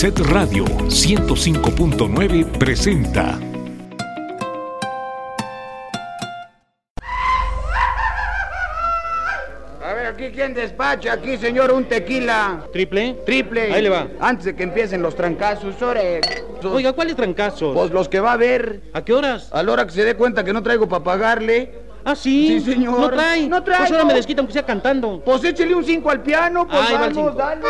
Set Radio 105.9 presenta. A ver, aquí quién despacha, aquí señor, un tequila. ¿Triple? Triple. Ahí le va. Antes de que empiecen los trancazos, ore. Oiga, ¿cuáles trancazos? Pues los que va a ver. ¿A qué horas? A la hora que se dé cuenta que no traigo para pagarle, Ah, sí. Sí, señor. No trae. No trae, Pues ahora no. me desquita aunque sea cantando. pues échele un 5 al piano, pues Ahí va el vamos, cinco. dale.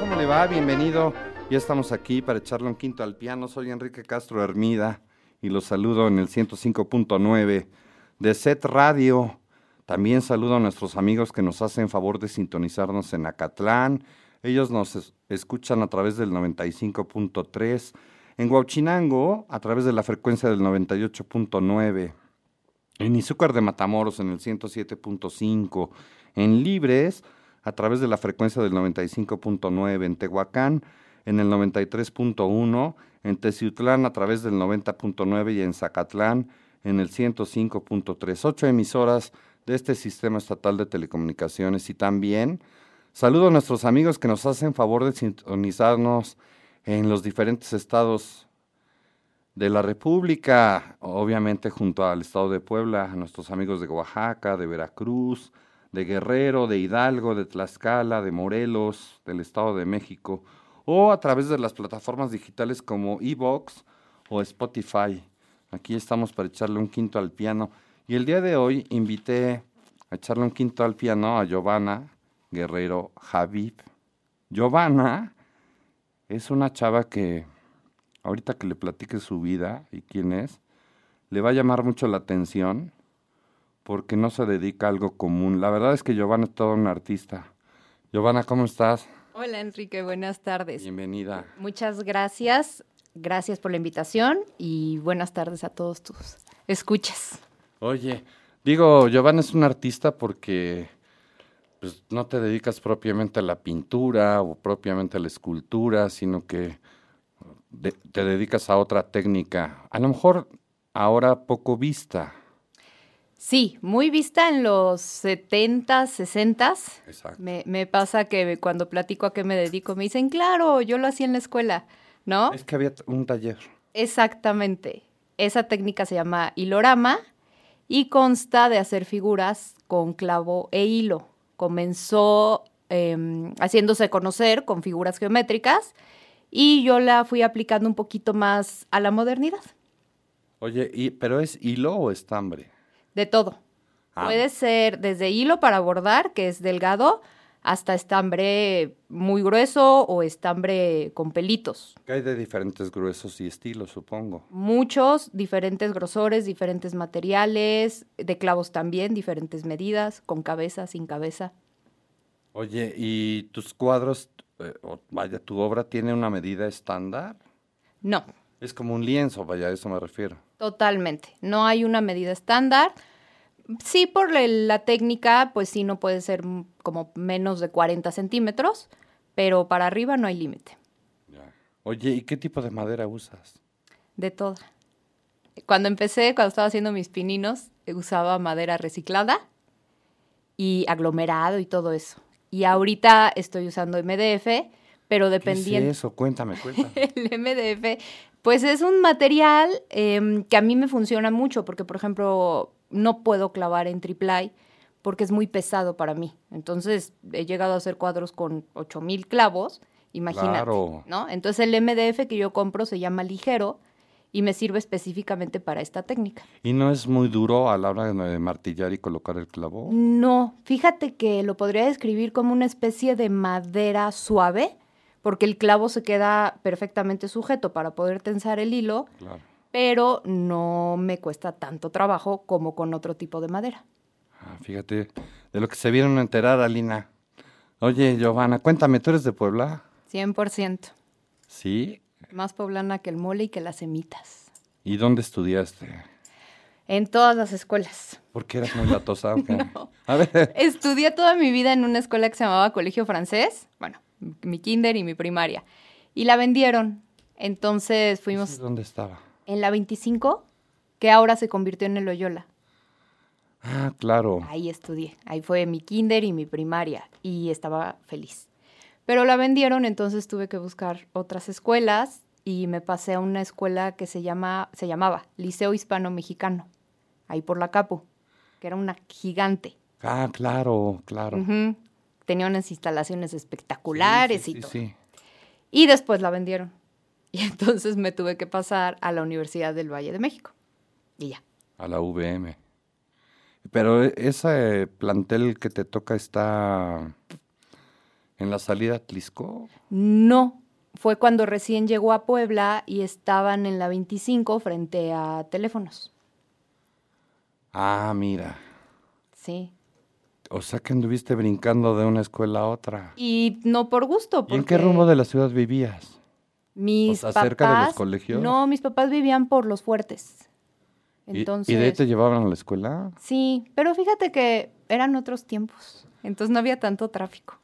¿Cómo le va? Bienvenido. Ya estamos aquí para echarle un quinto al piano. Soy Enrique Castro Hermida y los saludo en el 105.9 de Set Radio. También saludo a nuestros amigos que nos hacen favor de sintonizarnos en Acatlán. Ellos nos es- escuchan a través del 95.3. En Huachinango, a través de la frecuencia del 98.9. En Izúcar de Matamoros en el 107.5, en Libres a través de la frecuencia del 95.9, en Tehuacán en el 93.1, en Teciutlán a través del 90.9 y en Zacatlán en el 105.3. Ocho emisoras de este sistema estatal de telecomunicaciones y también saludo a nuestros amigos que nos hacen favor de sintonizarnos en los diferentes estados de la República, obviamente junto al Estado de Puebla, a nuestros amigos de Oaxaca, de Veracruz, de Guerrero, de Hidalgo, de Tlaxcala, de Morelos, del Estado de México, o a través de las plataformas digitales como Evox o Spotify. Aquí estamos para echarle un quinto al piano. Y el día de hoy invité a echarle un quinto al piano a Giovanna Guerrero Javib. Giovanna es una chava que ahorita que le platique su vida y quién es, le va a llamar mucho la atención porque no se dedica a algo común. La verdad es que Giovanna es toda una artista. Giovanna, ¿cómo estás? Hola Enrique, buenas tardes. Bienvenida. Muchas gracias, gracias por la invitación y buenas tardes a todos tus escuchas. Oye, digo, Giovanna es una artista porque pues, no te dedicas propiamente a la pintura o propiamente a la escultura, sino que de- te dedicas a otra técnica, a lo mejor ahora poco vista. Sí, muy vista en los 70s, 60s. Exacto. Me, me pasa que cuando platico a qué me dedico me dicen, claro, yo lo hacía en la escuela, ¿no? Es que había un taller. Exactamente. Esa técnica se llama hilorama y consta de hacer figuras con clavo e hilo. Comenzó em, haciéndose conocer con figuras geométricas y yo la fui aplicando un poquito más a la modernidad. Oye, y, ¿pero es hilo o estambre? De todo. Ah. Puede ser desde hilo para bordar, que es delgado, hasta estambre muy grueso o estambre con pelitos. Que hay de diferentes gruesos y estilos, supongo. Muchos, diferentes grosores, diferentes materiales, de clavos también, diferentes medidas, con cabeza, sin cabeza. Oye, ¿y tus cuadros, eh, o vaya, tu obra tiene una medida estándar? No, Es como un lienzo, vaya, a eso me refiero. totalmente. No hay una medida estándar. Sí, por la, técnica, pues sí, no puede ser como menos de 40 centímetros, pero para arriba no hay límite. Oye, ¿y qué tipo de madera usas? De toda. Cuando empecé, cuando estaba haciendo mis pininos, eh, usaba madera reciclada y aglomerado y todo eso. Y ahorita estoy usando MDF, pero ¿Qué dependiendo. es eso? Cuéntame, cuéntame. El MDF, pues es un material em, que a mí me funciona mucho, porque por ejemplo, no puedo clavar en triplay porque es muy pesado para mí. Entonces, he llegado a hacer cuadros con 8000 clavos, imagínate, Claro. ¿no? Entonces, el MDF que yo compro se llama ligero y me sirve específicamente para esta técnica. ¿Y no es muy duro a la hora de martillar y colocar el clavo? No, fíjate que lo podría describir como una especie de madera suave, porque el clavo se queda perfectamente sujeto para poder tensar el hilo, Claro. Pero no me cuesta tanto trabajo como con otro tipo de madera. Ah, fíjate, de lo que se vieron a enterar, Alina. Oye, Giovanna, cuéntame, ¿tú eres de Puebla? 100%. Sí. Más poblana que el mole y que las semitas. ¿Y dónde estudiaste? En todas las escuelas. ¿Por qué eras muy latosa? o qué? A ver, Estudié toda mi vida en una escuela que se llamaba Colegio Francés, bueno, mi kinder y mi primaria, y la vendieron. Entonces fuimos ¿dónde estaba? En la 25, que ahora se convirtió en el Loyola. Ah, claro. Ahí estudié. Ahí fue mi kinder y mi primaria y estaba feliz. Pero la vendieron, entonces tuve que buscar otras escuelas y me pasé a una escuela que se, llama, se llamaba Liceo Hispano Mexicano, ahí por la Capu, que era una gigante. Ah, claro, claro. Tenía unas instalaciones espectaculares Sí, sí, y todo. sí, sí. Y después la vendieron. Y entonces me tuve que pasar a la Universidad del Valle de México. Y ya. A la VM. Pero e- ese plantel que te toca está en la salida a Tlisco. No, fue cuando recién llegó a Puebla y estaban en la 25 frente a teléfonos. Ah, mira. Sí. O sea que anduviste brincando de una escuela a otra. Y no por gusto. ¿Y en qué porque rumbo de la ciudad vivías? Mis O sea, cerca de los papás- colegios? No, mis papás vivían por los fuertes. ¿Y- Entonces. ¿Y, de ahí te llevaban a la escuela? Sí, pero fíjate que eran otros tiempos. Entonces no había tanto tráfico.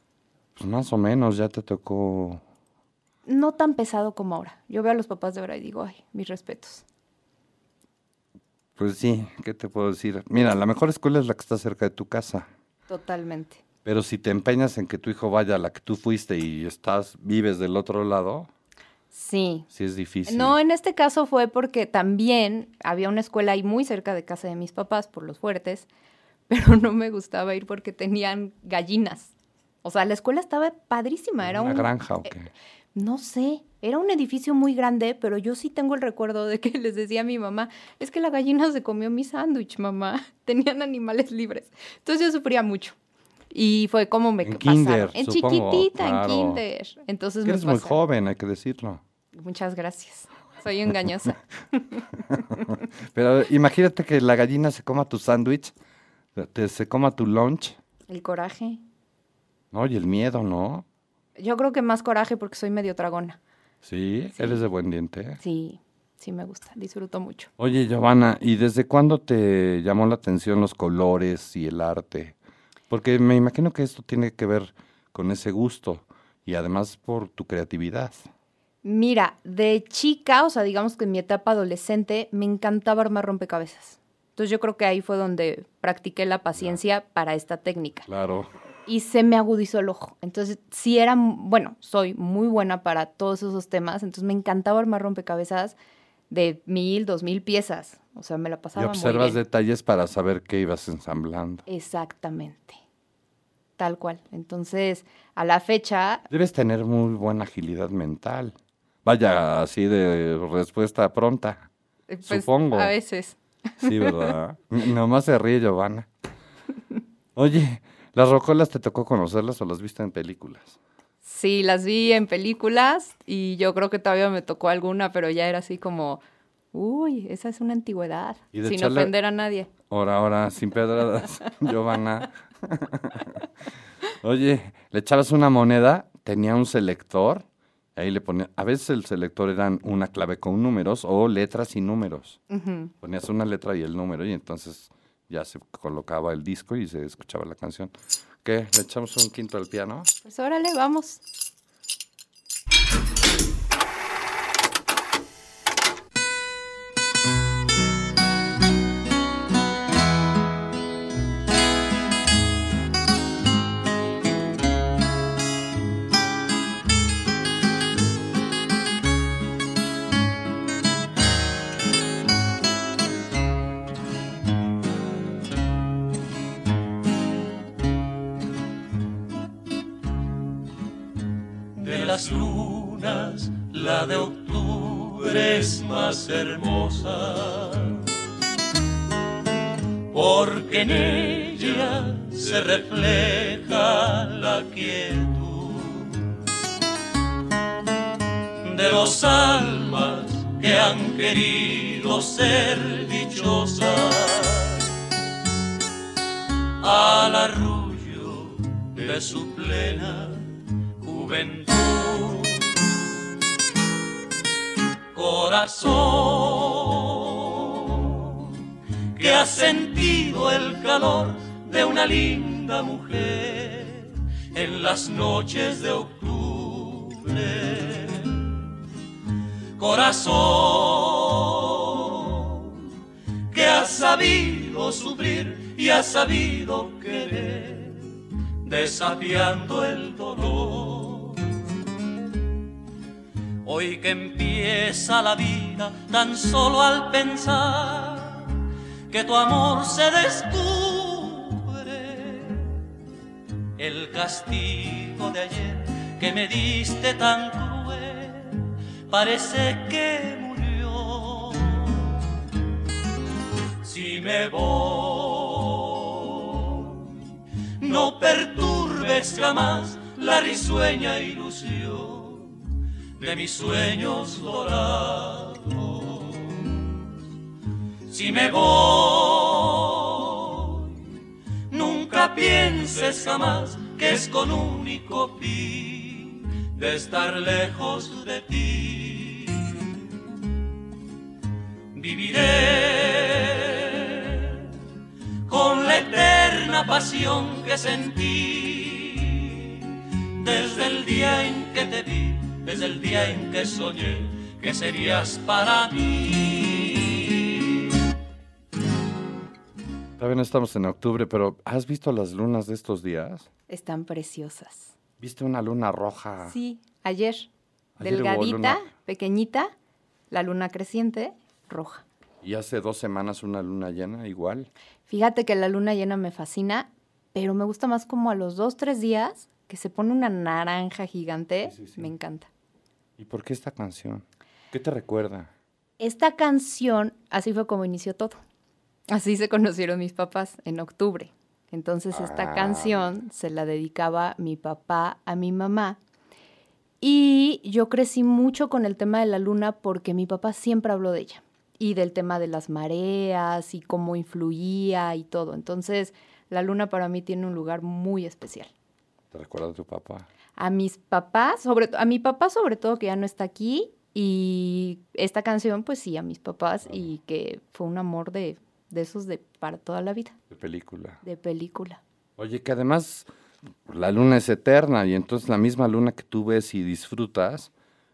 Pues más o menos, ya te tocó. No tan pesado como ahora. Yo veo a los papás de ahora y digo, ay, mis respetos. Pues sí, ¿qué te puedo decir? Mira, la mejor escuela es la que está cerca de tu casa. Totalmente. Pero si te empeñas en que tu hijo vaya a la que tú fuiste y estás, vives del otro lado, Sí. sí es difícil. No, en este caso fue porque también había una escuela ahí muy cerca de casa de mis papás, por los fuertes, pero no me gustaba ir porque tenían gallinas. O sea, la escuela estaba padrísima, era ¿Una un... granja o eh? No sé, era un edificio muy grande, pero yo sí tengo el recuerdo de que les decía a mi mamá, es que la gallina se comió mi sándwich, mamá. Tenían animales libres. Entonces yo sufría mucho. Y fue como me En pasaron. kinder, En supongo, chiquitita, claro. en kinder. Entonces eres muy joven, hay que decirlo. Muchas gracias. Soy engañosa. Pero imagínate que la gallina se coma tu sándwich, se coma tu lunch, El coraje. ¿no? Y el miedo, ¿no? Yo creo que más coraje porque soy medio tragona. Sí, eres de buen diente. Sí, sí me gusta, disfruto mucho. Oye, Giovanna, ¿y desde cuándo te llamó la atención los colores y el arte? Porque me imagino que esto tiene que ver con ese gusto y además por tu creatividad. Mira, de chica, o sea, digamos que en mi etapa adolescente, me encantaba armar rompecabezas. Entonces yo creo que ahí fue donde practiqué la paciencia para esta técnica. Claro. Y se me agudizó el ojo. Entonces, sí era, bueno, soy muy buena para todos esos temas. Entonces me encantaba armar rompecabezas de mil, dos mil piezas. O sea, me la Y pasaba muy observas bien. detalles para saber qué ibas ensamblando. Exactamente. Tal cual. Entonces, a la fecha, Debes tener muy buena agilidad mental. Vaya, así de respuesta pronta. eh, pues, Supongo. a veces. Sí, ¿verdad? Nomás se ríe Giovanna. Oye, ¿las rocolas te tocó conocerlas o las viste en películas? Sí, las vi en películas y yo creo que todavía me tocó alguna, pero ya era así como, uy, esa es una antigüedad, Y sin echarle- ofender a nadie. Ahora, ahora, sin pedradas, Giovanna. Oye, le echabas una moneda, tenía un selector, ahí le ponía, a veces el selector eran una clave con números o letras y números. Ponías una letra y el número y entonces ya se colocaba el disco y se escuchaba la canción. ¿Qué? ¿Le echamos un quinto al piano? Pues órale, vamos. Hermosa, porque en ella se refleja la quietud. De los almas que han querido ser dichosas. Al arrullo de su plena juventud. Corazón que ha sentido el calor de una linda mujer en las noches de octubre. Corazón que ha sabido sufrir y has sabido querer, desafiando el dolor. Hoy que empieza la vida tan solo al pensar que tu amor se descubre, el castigo de ayer que me diste tan cruel parece que murió. Si me voy, no perturbes jamás la risueña ilusión de mis sueños dorados. Si me voy, nunca pienses jamás que es con único fin de estar lejos de ti. Viviré con la eterna pasión que sentí desde el día en que te vi desde el día en que soñé que serías para mí. No estamos en octubre, pero ¿has visto las lunas de estos días? Están preciosas. ¿Viste una luna roja? Sí, ayer. Delgadita, luna. pequeñita, la luna creciente, roja. Y hace dos semanas una luna llena, igual. Fíjate que la luna llena me fascina, pero me gusta más como a los dos, tres días que se pone una naranja gigante. Sí, sí, sí. Me encanta. ¿Y por qué esta canción? ¿Qué te recuerda? Esta canción, así fue como inició todo. Así se conocieron mis papás en octubre. Entonces esta Ah. canción se la dedicaba mi papá a mi mamá. Y yo crecí mucho con el tema de la luna porque mi papá siempre habló de ella. Y del tema de las mareas y cómo influía y todo. Entonces la luna para mí tiene un lugar muy especial. ¿Te recuerda a tu papá? A mis papás, sobre a mi papá sobre todo que ya no está aquí. Y esta canción, pues sí, a mis papás. Y que fue un amor de, de esos de para toda la vida, De película. de película. Oye, que además la luna es eterna y entonces la misma luna que tú ves y disfrutas,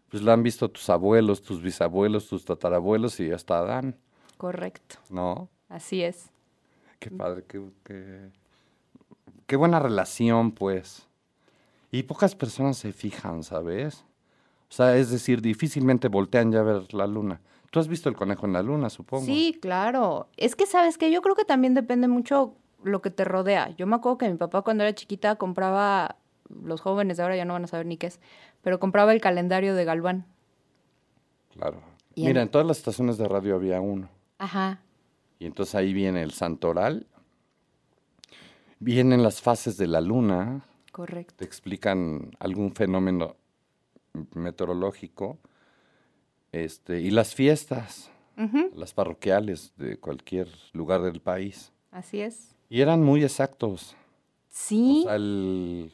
pues la han visto tus abuelos, tus bisabuelos, tus tatarabuelos y hasta Adán, Correcto, ¿no? así es. Qué padre, qué, qué, qué buena relación, pues. Y pocas personas se fijan, ¿sabes? O sea, es decir, difícilmente voltean ya a ver la luna. Tú has visto el conejo en la luna, supongo. Sí, claro. Es que, ¿sabes que Yo creo que también depende mucho lo que te rodea. Yo me acuerdo que mi papá cuando era chiquita compraba, los jóvenes de ahora ya no van a saber ni qué es, pero compraba el calendario de Galván. Claro. Y Mira, en- en todas las estaciones de radio había uno. Ajá, Y entonces ahí viene el santoral. Vienen las fases de la luna, correcto. te explican algún fenómeno meteorológico. Este, y las fiestas, las parroquiales de cualquier lugar del país. Así es. Y eran muy exactos. Sí, O sea, el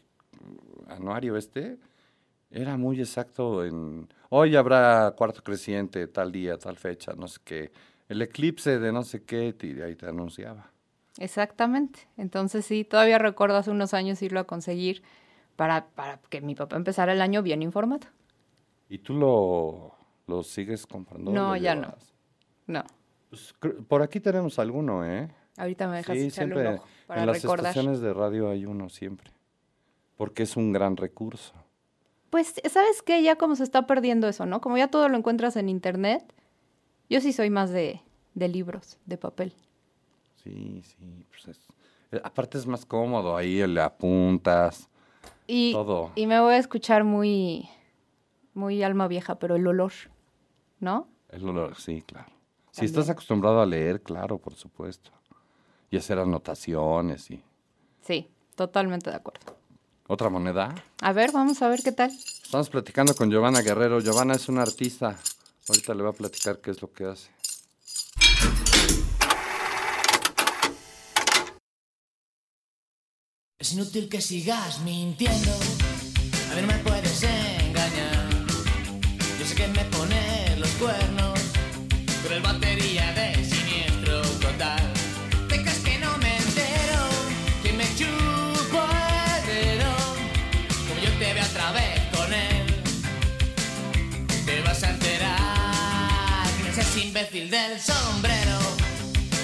anuario este era muy exacto en hoy habrá cuarto creciente, tal día, tal fecha, no sé qué. El eclipse de no sé qué, y ahí te anunciaba. Exactamente. Entonces sí, todavía recuerdo hace unos años irlo a conseguir para, para que mi papá empezara el año bien informado. ¿Y tú lo, lo sigues comprando? No, ¿Lo ya no. No, Pues, por aquí tenemos alguno, ¿eh? ahorita me dejas Sí, echarle siempre un ojo para en las recordar. estaciones de radio hay uno siempre. Porque es un gran recurso. Pues, ¿sabes qué? Ya como se está perdiendo eso, ¿no? Como ya todo lo encuentras en internet, yo sí soy más de, de libros, de papel. Sí, sí. Pues es- eh, aparte es más cómodo, ahí le apuntas, Y, todo. y me voy a escuchar muy, muy alma vieja, pero el olor, ¿no? El olor, sí, claro. Si estás acostumbrado a leer, claro, por supuesto. Y hacer anotaciones y... Sí, totalmente de acuerdo. ¿Otra moneda? A ver, vamos a ver qué tal. Estamos platicando con Giovanna Guerrero. Giovanna es una artista. Ahorita le va a platicar qué es lo que hace. Es inútil que sigas mintiendo, a mí no me puedes engañar. Yo sé que me pone los cuernos, pero el batería de siniestro total. ¿Te crees que no me entero? Que me chupo el dedo, como yo te veo otra vez con él. Te vas a enterar, que no seas imbécil del sombrero,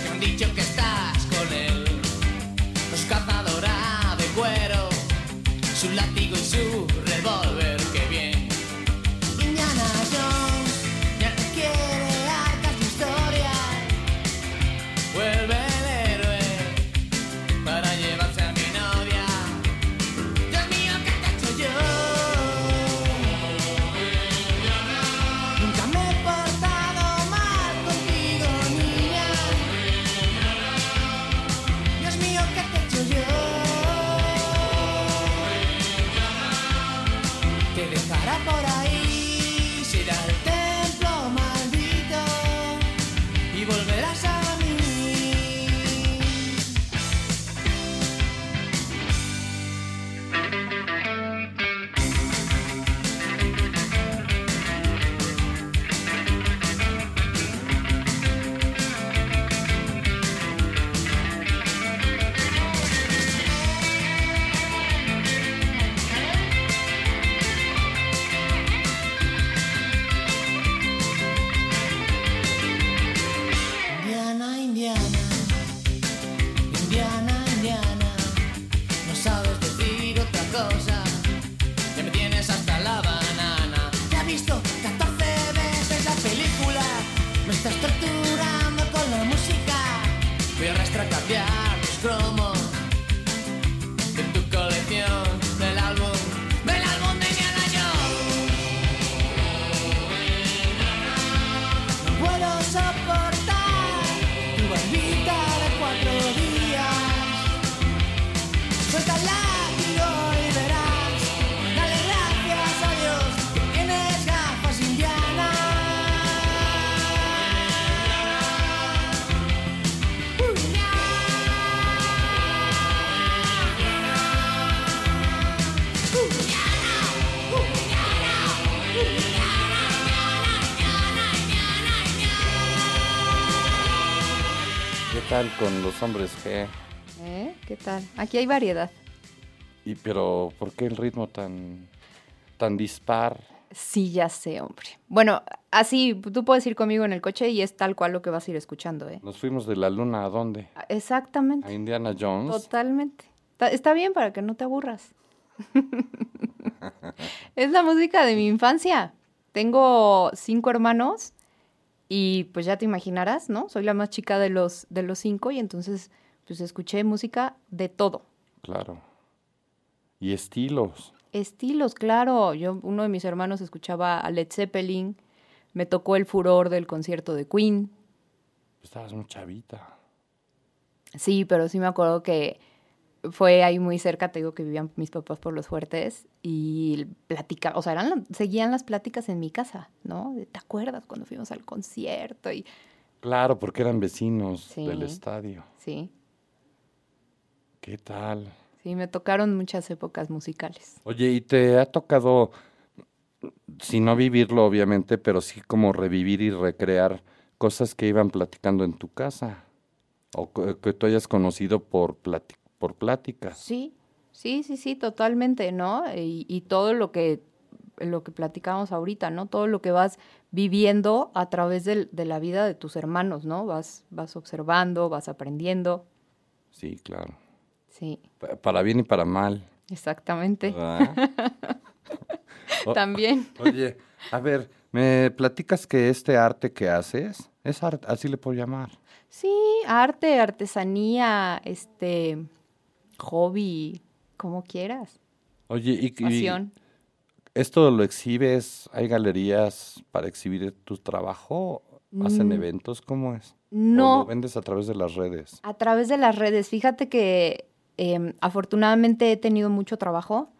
que han dicho que tal con los hombres G? ¿Eh? ¿Qué tal? Aquí hay variedad. Y pero ¿por qué el ritmo tan tan dispar? Sí, ya sé, hombre. Bueno, así tú puedes ir conmigo en el coche y es tal cual lo que vas a ir escuchando, ¿eh? Nos fuimos de la luna a dónde? Ah, Exactamente. A Indiana Jones. Totalmente. Está bien para que no te aburras. es la música de mi infancia. Tengo cinco hermanos y pues ya te imaginarás, ¿no? Soy la más chica de los, de los cinco y entonces pues escuché música de todo. Claro. Y estilos. Estilos, claro. Yo, uno de mis hermanos escuchaba a Led Zeppelin, me tocó el furor del concierto de Queen. Estabas muy chavita. Sí, pero sí me acuerdo que fue ahí muy cerca, te digo que vivían mis papás por los fuertes y platica, o sea, eran, seguían las pláticas en mi casa, ¿no? ¿Te acuerdas cuando fuimos al concierto? Y Claro, porque eran vecinos Sí. del estadio. sí, ¿Qué tal? sí, me tocaron muchas épocas musicales. Oye, ¿y te ha tocado, si no vivirlo obviamente, pero sí como revivir y recrear cosas que iban platicando en tu casa? O que, tú hayas conocido por, plati- por pláticas. Sí, sí, sí, sí, totalmente, ¿no? Y, y todo lo que, lo que platicamos ahorita, ¿no? Todo lo que vas viviendo a través del- de la vida de tus hermanos, ¿no? Vas, vas observando, vas aprendiendo. Sí, claro. Sí, Pa- Para bien y para mal. exactamente. También. Oye, a ver, ¿me platicas que este arte que haces es arte, así le puedo llamar? Sí, arte, artesanía, este, hobby, como quieras. Oye, y, y Pasión. esto lo exhibes, hay galerías para exhibir tu trabajo, hacen Mm, eventos, ¿cómo es? ¿O No, lo vendes a través de las redes? a través de las redes. Fíjate que em, afortunadamente he tenido mucho trabajo.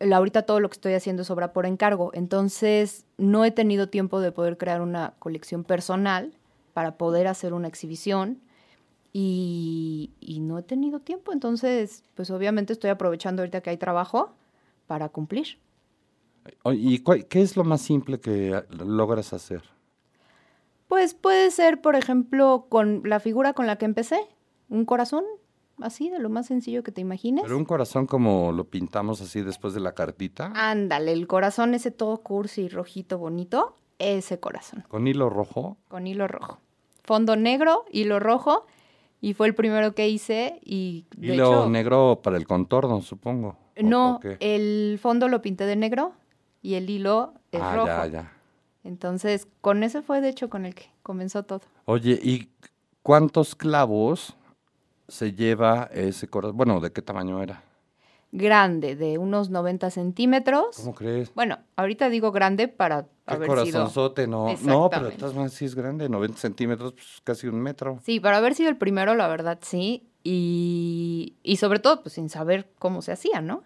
Ahorita todo lo que estoy haciendo es obra por encargo. Entonces, no he tenido tiempo de poder crear una colección personal para poder hacer una exhibición. Y, y no he tenido tiempo. Entonces, pues obviamente estoy aprovechando ahorita que hay trabajo para cumplir. ¿Y cuál- qué es lo más simple que logras hacer? Pues puede ser, por ejemplo, con la figura con la que empecé, un corazón, así, de lo más sencillo que te imagines. Pero un corazón como lo pintamos así después de la cartita, Ándale, el corazón ese todo cursi, rojito, bonito, ese corazón, con hilo rojo. con hilo rojo. Fondo negro, hilo rojo, y fue el primero que hice y de Hilo hecho, negro para el contorno, supongo. ¿o- no, el fondo lo pinté de negro y el hilo es ah, rojo. ya, ya. Entonces, con ese fue de hecho con el que comenzó todo. Oye, ¿y cuántos clavos se lleva ese corazón? Bueno, ¿de qué tamaño era? Grande, de unos 90 centímetros. ¿Cómo crees? Bueno, ahorita digo grande para ¿Qué sido. corazonzote? No, no, pero de todas maneras sí es grande, 90 centímetros, pues casi un metro. Sí, para haber sido el primero, la verdad, sí. Y, y sobre todo, pues sin saber cómo se hacía, ¿no?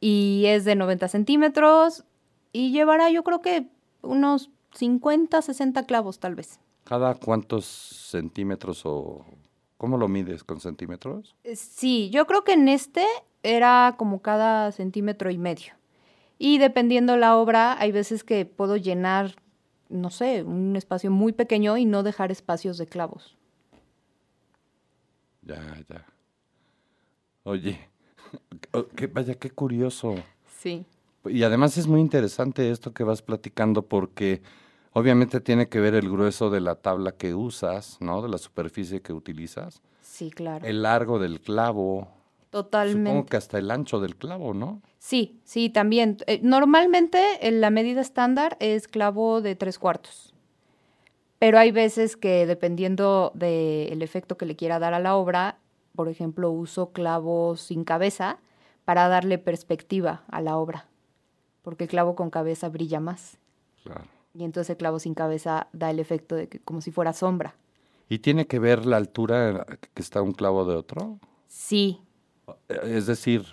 Y es de 90 centímetros y llevará, yo creo que unos 50, 60 clavos, tal vez. ¿Cada cuántos centímetros o cómo lo mides con centímetros? Eh, Sí, yo creo que en este era como cada centímetro y medio. Y dependiendo la obra, hay veces que puedo llenar, no sé, un espacio muy pequeño y no dejar espacios de clavos. Ya, ya. Oye, oh, qué- vaya, qué curioso. Sí. Y además es muy interesante esto que vas platicando porque obviamente tiene que ver el grueso de la tabla que usas, ¿no? De la superficie que utilizas, Sí, claro. el largo del clavo, Totalmente. supongo que hasta el ancho del clavo, ¿no? Sí, sí, también. Eh, normalmente eh, la medida estándar es clavo de tres cuartos. pero hay veces que dependiendo del efecto que le quiera dar a la obra, por ejemplo, uso clavos sin cabeza para darle perspectiva a la obra, porque el clavo con cabeza brilla más. Claro. Y entonces el clavo sin cabeza da el efecto de que como si fuera sombra. ¿Y tiene que ver la altura que está un clavo de otro? Sí, Es decir,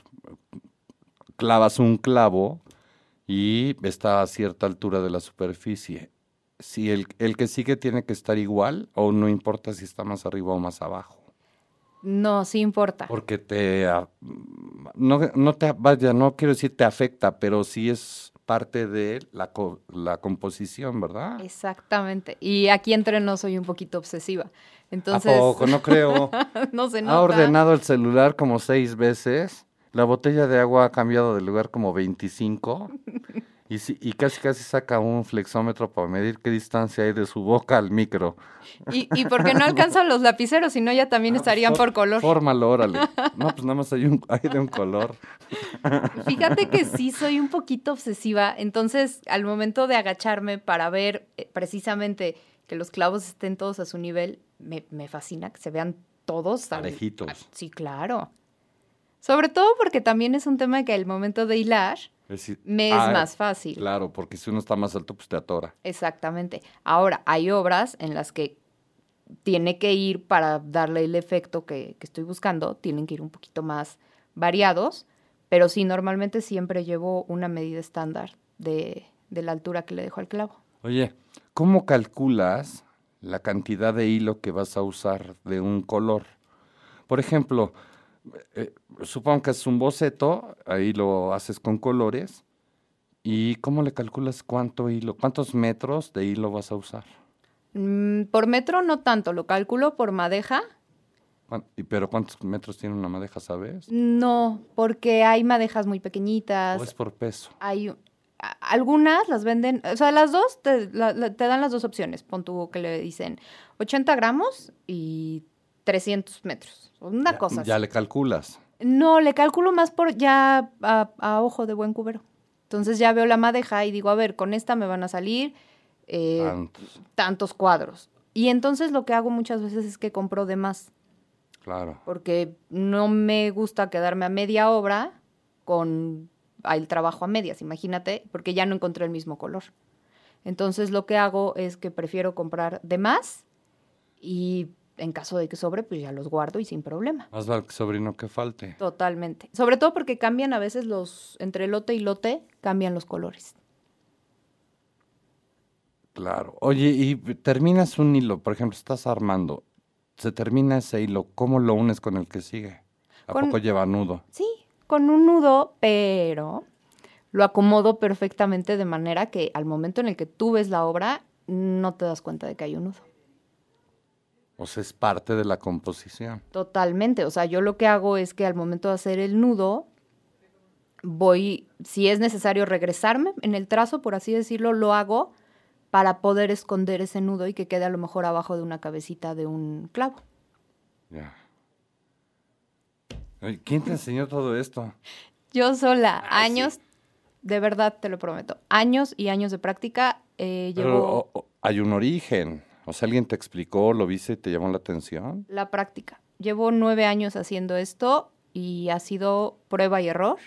clavas un clavo y está a cierta altura de la superficie. Si el, el que sigue tiene que estar igual o no importa si está más arriba o más abajo. no, sí importa. Porque te... No, no te... Vaya, no quiero decir te afecta, pero sí es parte de la, co- la composición, ¿verdad? Exactamente. Y aquí entre no soy un poquito obsesiva. Entonces, ¿A poco? No creo. no se nota. Ha ordenado el celular como seis veces. La botella de agua ha cambiado de lugar como 25. Y, si- y casi casi saca un flexómetro para medir qué distancia hay de su boca al micro. ¿Y, y por qué no alcanzan los lapiceros? Si no, ya también estarían For- por color. Fórmalo, órale. No, pues nada más hay, un, hay de un color. Fíjate que sí soy un poquito obsesiva, entonces al momento de agacharme para ver eh, precisamente que los clavos estén todos a su nivel, me, me fascina que se vean todos. al- Parejitos. sí, claro. Sobre todo porque también es un tema que al momento de hilar Es me es ah, más fácil. Claro, porque si uno está más alto, pues te atora. Exactamente. Ahora, hay obras en las que tiene que ir para darle el efecto que, que estoy buscando, tienen que ir un poquito más variados, pero sí, normalmente siempre llevo una medida estándar de, de la altura que le dejo al clavo. Oye, ¿cómo calculas la cantidad de hilo que vas a usar de un color? Por ejemplo, eh, supongo que es un boceto, ahí lo haces con colores. ¿Y cómo le calculas cuánto hilo, cuántos metros de hilo vas a usar? Mm, por metro no tanto, lo calculo por madeja. ¿Cuán- y ¿Pero cuántos metros tiene una madeja, sabes? No, porque hay madejas muy pequeñitas. ¿O es por peso? Hay algunas las venden, o sea, las dos te, la- la- te dan las dos opciones. Pon tú que le dicen 80 gramos y 300 metros. Una Ya- cosa Ya así. le calculas. No, le calculo más por ya a, a ojo de buen cubero. Entonces ya veo la madeja y digo, a ver, con esta me van a salir eh, Tantos, tantos cuadros. Y entonces lo que hago muchas veces es que compro de más, claro. porque no me gusta quedarme a media obra con el trabajo a medias, imagínate, porque ya no encontré el mismo color. Entonces lo que hago es que prefiero comprar de más y en caso de que sobre, pues ya los guardo y sin problema. Más vale que sobrino que falte. Totalmente. Sobre todo porque cambian a veces los, entre lote y lote, cambian los colores. Claro. Oye, y terminas un hilo, por ejemplo, estás armando, se termina ese hilo, ¿cómo lo unes con el que sigue? ¿A Con- poco lleva nudo? Sí, con un nudo, pero lo acomodo perfectamente de manera que al momento en el que tú ves la obra, no te das cuenta de que hay un nudo. O sea, es parte de la composición. Totalmente. O sea, yo lo que hago es que al momento de hacer el nudo, voy, si es necesario regresarme en el trazo, por así decirlo, lo hago para poder esconder ese nudo y que quede a lo mejor abajo de una cabecita de un clavo. Ya. ¿Quién te enseñó todo esto? Yo sola, años, de verdad te lo prometo, años y años de práctica. eh, Pero, llevo o- o- hay un origen. O sea, alguien te explicó, lo viste y te llamó la atención. la práctica. Llevo nueve años haciendo esto y ha sido prueba y error.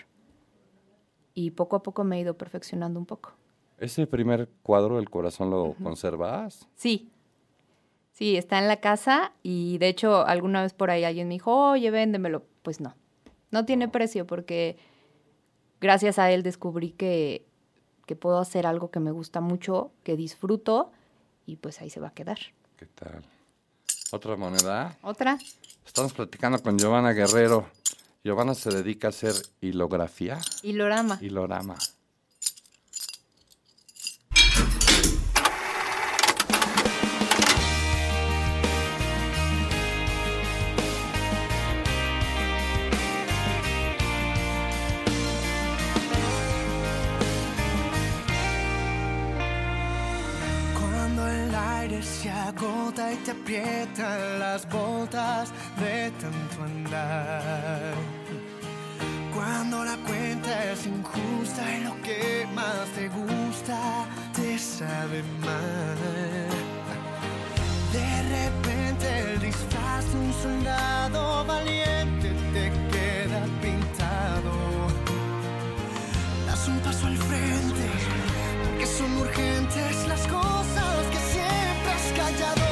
Y poco a poco me he ido perfeccionando un poco. ¿Ese primer cuadro del corazón lo conservas? Sí. Sí, está en la casa y de hecho alguna vez por ahí alguien me dijo, oye, véndemelo. Pues no, no tiene precio porque gracias a él descubrí que, que puedo hacer algo que me gusta mucho, que disfruto y pues ahí se va a quedar. ¿Qué tal? ¿Otra moneda? Otra. Estamos platicando con Giovanna Guerrero. Giovanna se dedica a hacer hilografía, Hilorama. hilorama. Se agota y te aprietan las botas de tanto andar. Cuando la cuenta es injusta y lo que más te gusta te sabe mal. repente el disfraz de un soldado valiente te queda pintado. Das un paso al frente, porque son urgentes las cosas que callado.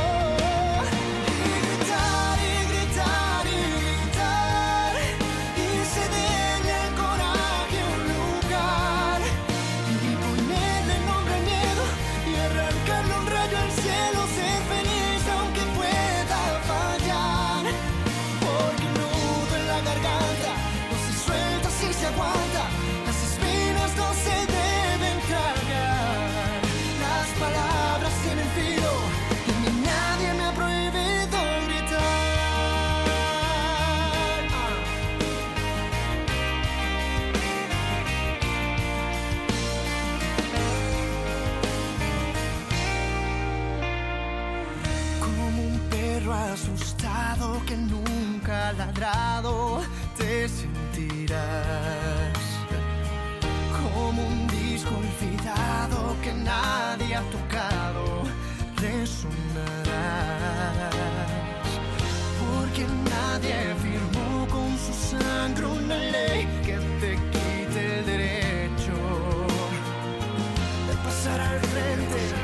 Nunca ha ladrado, te sentirás. Como un disco olvidado que nadie ha tocado, resonarás. Porque nadie firmó con su sangre una ley que te quite el derecho de pasar al frente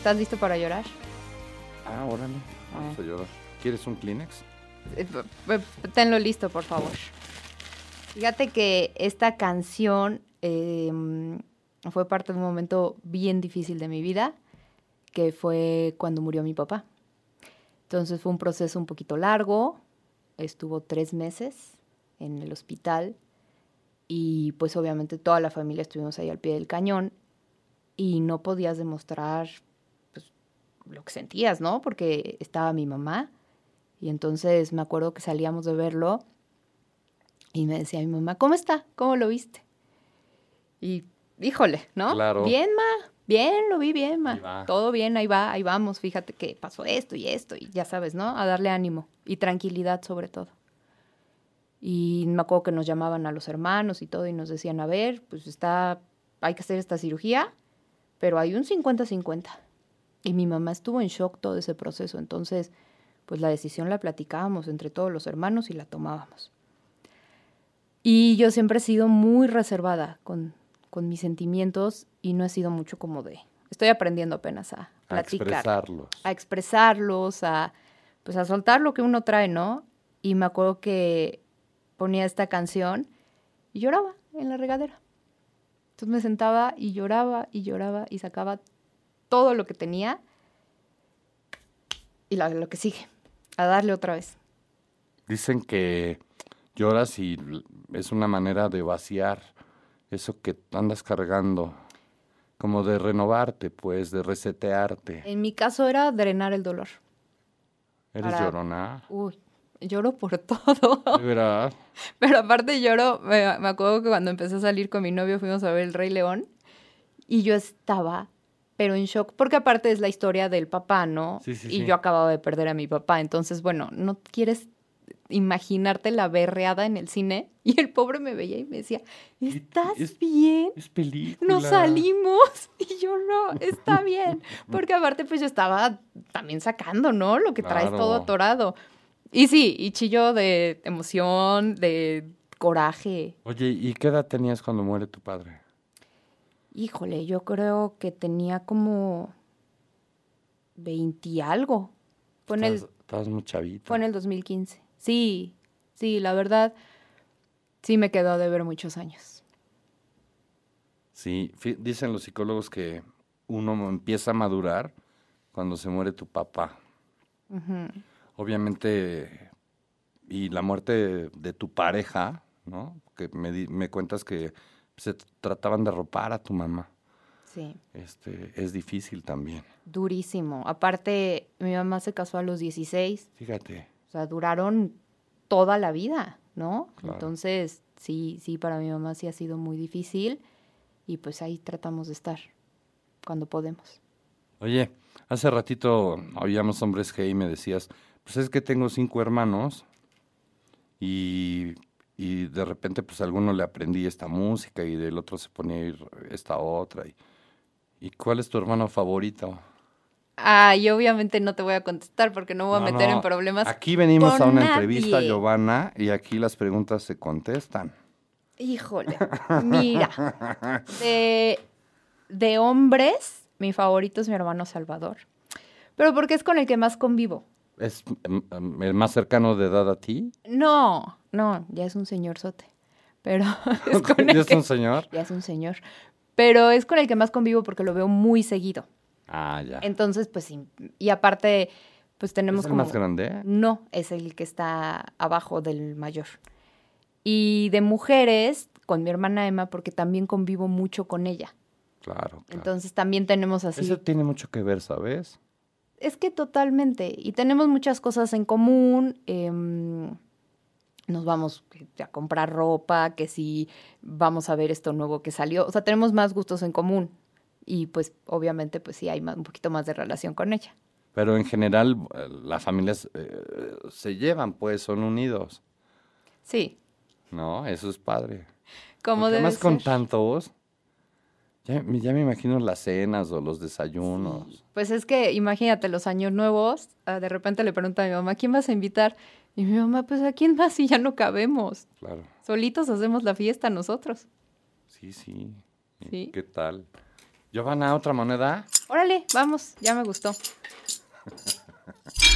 ¿estás listo para llorar? Ah, órale. Vamos a llorar. ¿Quieres un Kleenex? Eh, Tenlo listo, por favor. Fíjate que esta canción eh, fue parte de un momento bien difícil de mi vida, que fue cuando murió mi papá. Entonces fue un proceso un poquito largo, estuvo tres meses en el hospital y pues obviamente toda la familia estuvimos ahí al pie del cañón y no podías demostrar lo que sentías, ¿no? Porque estaba mi mamá y entonces me acuerdo que salíamos de verlo y me decía mi mamá, ¿cómo está? ¿Cómo lo viste? Y híjole, ¿no? Claro. Bien, ma, bien, lo vi bien, ma. Todo bien, ahí va, ahí vamos, fíjate que pasó esto y esto y ya sabes, ¿no? A darle ánimo y tranquilidad sobre todo. Y me acuerdo que nos llamaban a los hermanos y todo y nos decían, a ver, pues está, hay que hacer esta cirugía, pero hay un 50-50. Y mi mamá estuvo en shock todo ese proceso, entonces pues la decisión la platicábamos entre todos los hermanos y la tomábamos. Y yo siempre he sido muy reservada con, con mis sentimientos y no he sido mucho como de... Estoy aprendiendo apenas a A platicar expresarlos. a expresarlos, a pues a soltar lo que uno trae, ¿no? Y me acuerdo que ponía esta canción y lloraba en la regadera. Entonces me sentaba y lloraba y lloraba y sacaba todo lo que tenía y la- lo que sigue, a darle otra vez. Dicen que lloras y es una manera de vaciar eso que andas cargando, como de renovarte, pues, de resetearte. En mi caso era drenar el dolor. ¿Eres Para- llorona? Uy, lloro por todo. De verdad. Pero aparte lloro, me, me acuerdo que cuando empecé a salir con mi novio fuimos a ver El Rey León y yo estaba, pero en shock, porque aparte es la historia del papá, ¿no? Sí, sí, y sí. yo acababa de perder a mi papá, entonces, bueno, no quieres imaginarte la berreada en el cine y el pobre me veía y me decía, ¿estás es- bien? Es película. Nos salimos y yo no, está bien, porque aparte pues yo estaba también sacando, ¿no? Lo que traes todo atorado. Y sí, y chillo de emoción, de coraje. Oye, ¿y qué edad tenías cuando muere tu padre? Híjole, yo creo que tenía como 20 y algo. Fue en, el, Estabas, muy chavita. fue en el 2015. Sí, sí, la verdad, sí me quedó de ver muchos años. Sí, dicen los psicólogos que uno empieza a madurar cuando se muere tu papá. Obviamente, y la muerte de, de tu pareja, ¿no? Que me cuentas que se trataban de ropar a tu mamá. Sí, Este, es difícil también. durísimo. Aparte, mi mamá se casó a los 16. Fíjate. O sea, duraron toda la vida, ¿no? Claro. Entonces, sí, sí, para mi mamá sí ha sido muy difícil y pues ahí tratamos de estar cuando podemos. Oye, hace ratito oíamos hombres G y me decías, pues es que tengo cinco hermanos y, y de repente pues a alguno le aprendí esta música y del otro se ponía a ir esta otra. ¿Y, ¿y cuál es tu hermano favorito? Ah, y obviamente no te voy a contestar porque no me voy a No, meter no, en problemas. Aquí venimos con a una nadie. entrevista, Giovanna, y aquí las preguntas se contestan. Híjole, mira, de, de hombres, mi favorito es mi hermano Salvador, pero porque es con el que más convivo. ¿Es em, em, el más cercano de edad a ti? No, no, ya es un señor sote, pero es con el ¿Y es que- un señor? Ya es un señor. Pero es con el que más convivo porque lo veo muy seguido. Ah, ya. Entonces, pues sí. Y aparte, pues tenemos ¿Es el como. más grande? No, es el que está abajo del mayor. Y de mujeres, con mi hermana Emma, porque también convivo mucho con ella. Claro, claro. Entonces también tenemos así. Eso tiene mucho que ver, ¿sabes? Es que totalmente. Y tenemos muchas cosas en común. em, nos vamos a comprar ropa, que si vamos a ver esto nuevo que salió. O sea, tenemos más gustos en común. Y pues obviamente pues sí hay más- un poquito más de relación con ella. Pero en general, eh, las familias eh, se llevan, pues, son unidos. Sí, ¿No? Eso es padre. como además con tantos, ya, me- ya me imagino las cenas o los desayunos. Pues es que imagínate los años nuevos, ah, de repente le pregunta a mi mamá, ¿quién vas a invitar? Y mi mamá, pues ¿a quién más si ya no cabemos? Claro. Solitos hacemos la fiesta nosotros. Sí, sí. Sí. ¿Qué tal? Giovanna, ¿otra moneda? Órale, vamos, ya me gustó.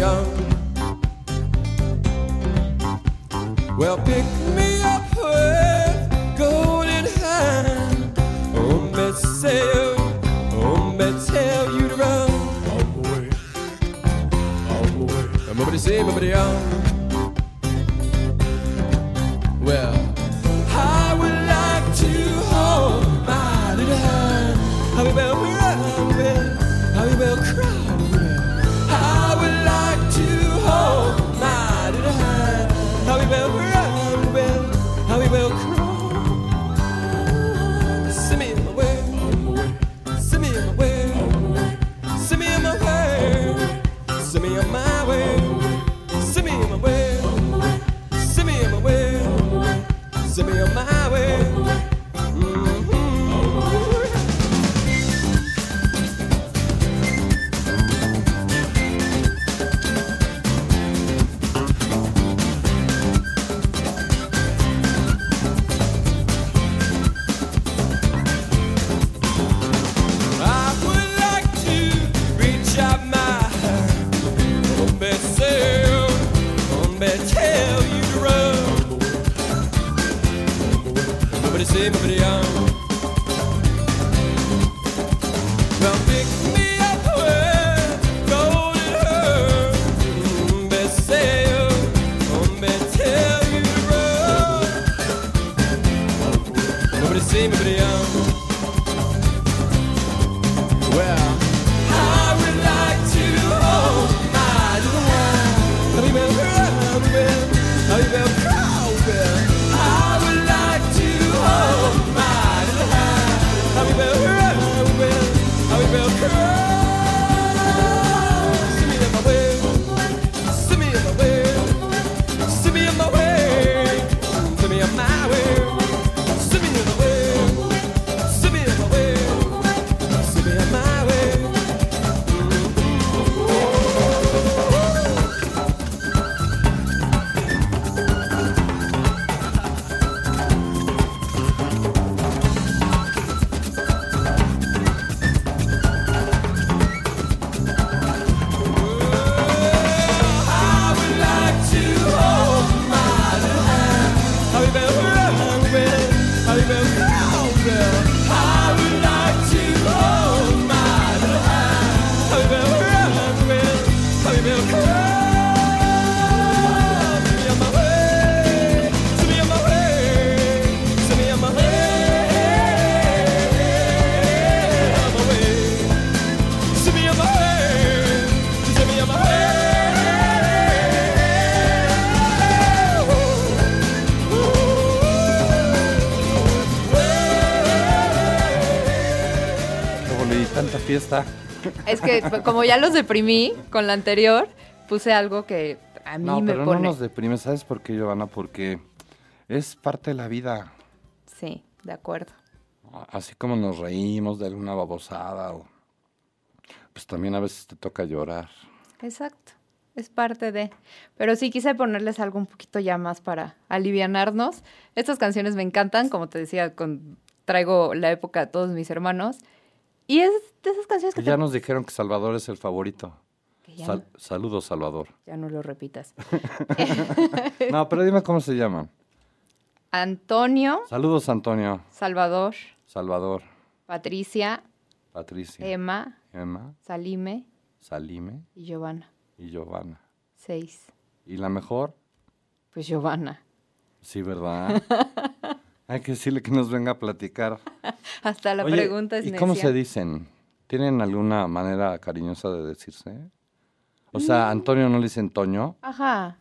say. Well, pick me up with golden hand. Oh, me say, oh, me tell you to run. On my way, on my way. Nobody say, nobody on. Es que pues, como ya los deprimí con la anterior, puse algo que a mí No, me pero pone. no nos deprime. ¿Sabes por qué, Giovanna? Porque es parte de la vida. Sí, de acuerdo. Así como nos reímos de alguna babosada o... Pues también a veces te toca llorar. Exacto. Es parte de. Pero sí quise ponerles algo un poquito ya más para alivianarnos. Estas canciones me encantan, como te decía, con, traigo la época de todos mis hermanos. Y es de esas canciones que Ya te- nos dijeron que Salvador es el favorito. Sal- no, Saludos, Salvador. ya no lo repitas. No, pero dime cómo se llaman. Antonio, Saludos, Antonio. Salvador, Salvador. Patricia, Patricia. Emma, Emma. Salime Salime y Giovanna. y Giovanna. Seis. ¿Y la mejor? Pues Giovanna. Sí, ¿verdad? Hay que decirle que nos venga a platicar. Hasta la Oye, pregunta es ¿Y cómo se dicen? ¿Tienen alguna manera cariñosa de decirse? O sea, Mm. Antonio no le dice Antonio. Ajá.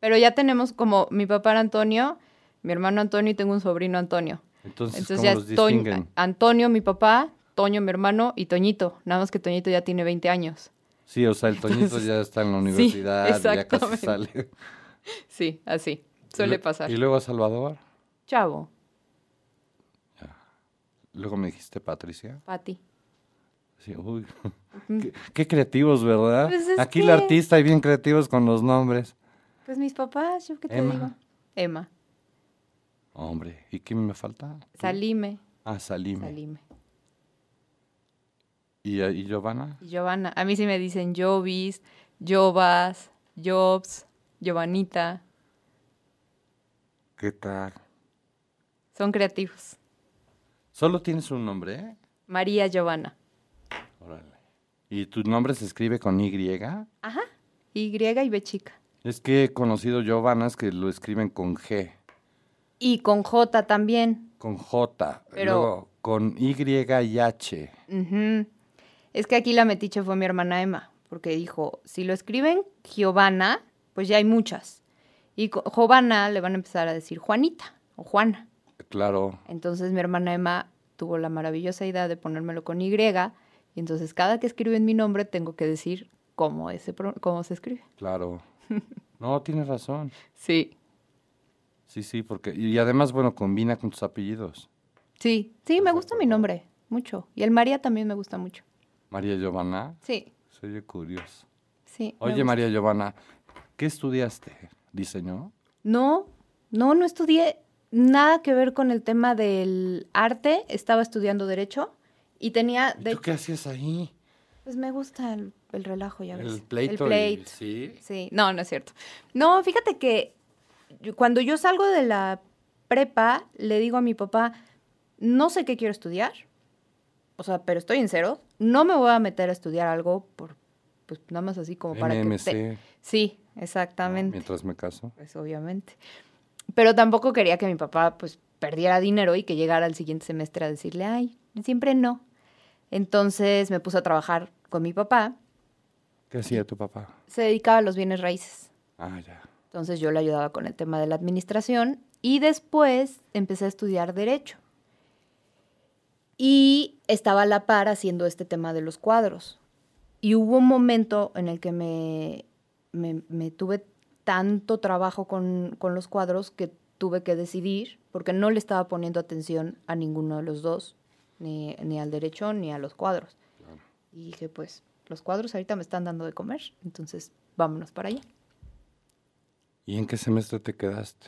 Pero ya tenemos como mi papá era Antonio, mi hermano Antonio y tengo un sobrino Antonio. Entonces, Entonces ¿cómo ya los Toño- distinguen? Antonio, mi papá, Toño, mi hermano y Toñito. Nada más que Toñito ya tiene 20 años. Sí, o sea, el Toñito Entonces, ya está en la sí, universidad, ya casi exactamente. sale. Sí, así. Suele Y pasar. Y luego a Salvador. Chavo, Luego me dijiste Patricia. Pati. Sí, uy. qué, qué creativos, ¿verdad? Pues es Aquí que- artista y bien creativos con los nombres. Pues mis papás, yo qué te Emma. digo. Emma, Hombre, ¿y quién me falta? Salime, Ah, Salime. Salime. ¿Y, y Giovanna? Y Giovanna. A mí sí me dicen Jovis, Jovas, Jobs, Giovanita. ¿Qué tal? Son creativos. ¿Solo tienes un nombre? eh? María Giovanna. Órale. ¿Y tu nombre se escribe con Y? Ajá. Y y B chica. Es que he conocido Giovannas que lo escriben con G, Y con J también. con J, Pero- luego con Y y H. Es que aquí la metiche fue mi hermana Emma, porque dijo, si lo escriben Giovanna, pues ya hay muchas. Y Giovanna le van a empezar a decir Juanita o Juana. Claro, Entonces mi hermana Emma tuvo la maravillosa idea de ponérmelo con Y, y entonces cada que escriben mi nombre tengo que decir cómo, ese cómo se escribe. claro. No, tienes razón. Sí. Sí, sí, porque... Y además, bueno, combina con tus apellidos. Sí, sí, me gusta mi nombre, mucho. Y el María también me gusta mucho. María Giovanna. Sí, Se oye curioso. sí. Oye. María Giovanna, ¿qué estudiaste? ¿Diseño? No, no, no estudié nada que ver con el tema del arte. Estaba estudiando Derecho y tenía, ¿Y de tú qué hacías ahí? Pues me gusta el, el relajo, ya ves. El pleito. y- pleito. sí. Sí, no, no es cierto. No, fíjate que yo- cuando yo salgo de la prepa, le digo a mi papá, no sé qué quiero estudiar, o sea, pero estoy en cero, no me voy a meter a estudiar algo por, pues nada más así como para que... Te- Sí, ¿no? exactamente. Mientras me caso. Pues obviamente. Pero tampoco quería que mi papá pues perdiera dinero y que llegara al siguiente semestre a decirle, ay, siempre no. Entonces me puse a trabajar con mi papá, ¿Qué hacía tu papá? se dedicaba a los bienes raíces. Ah, ya. Entonces yo le ayudaba con el tema de la administración y después empecé a estudiar derecho. Y estaba a la par haciendo este tema de los cuadros. Y hubo un momento en el que me, me, me tuve tanto trabajo con, con los cuadros que tuve que decidir, porque no le estaba poniendo atención a ninguno de los dos, ni, ni al derecho ni a los cuadros. Y dije, pues los cuadros ahorita me están dando de comer, entonces vámonos para allá. ¿Y en qué semestre te quedaste?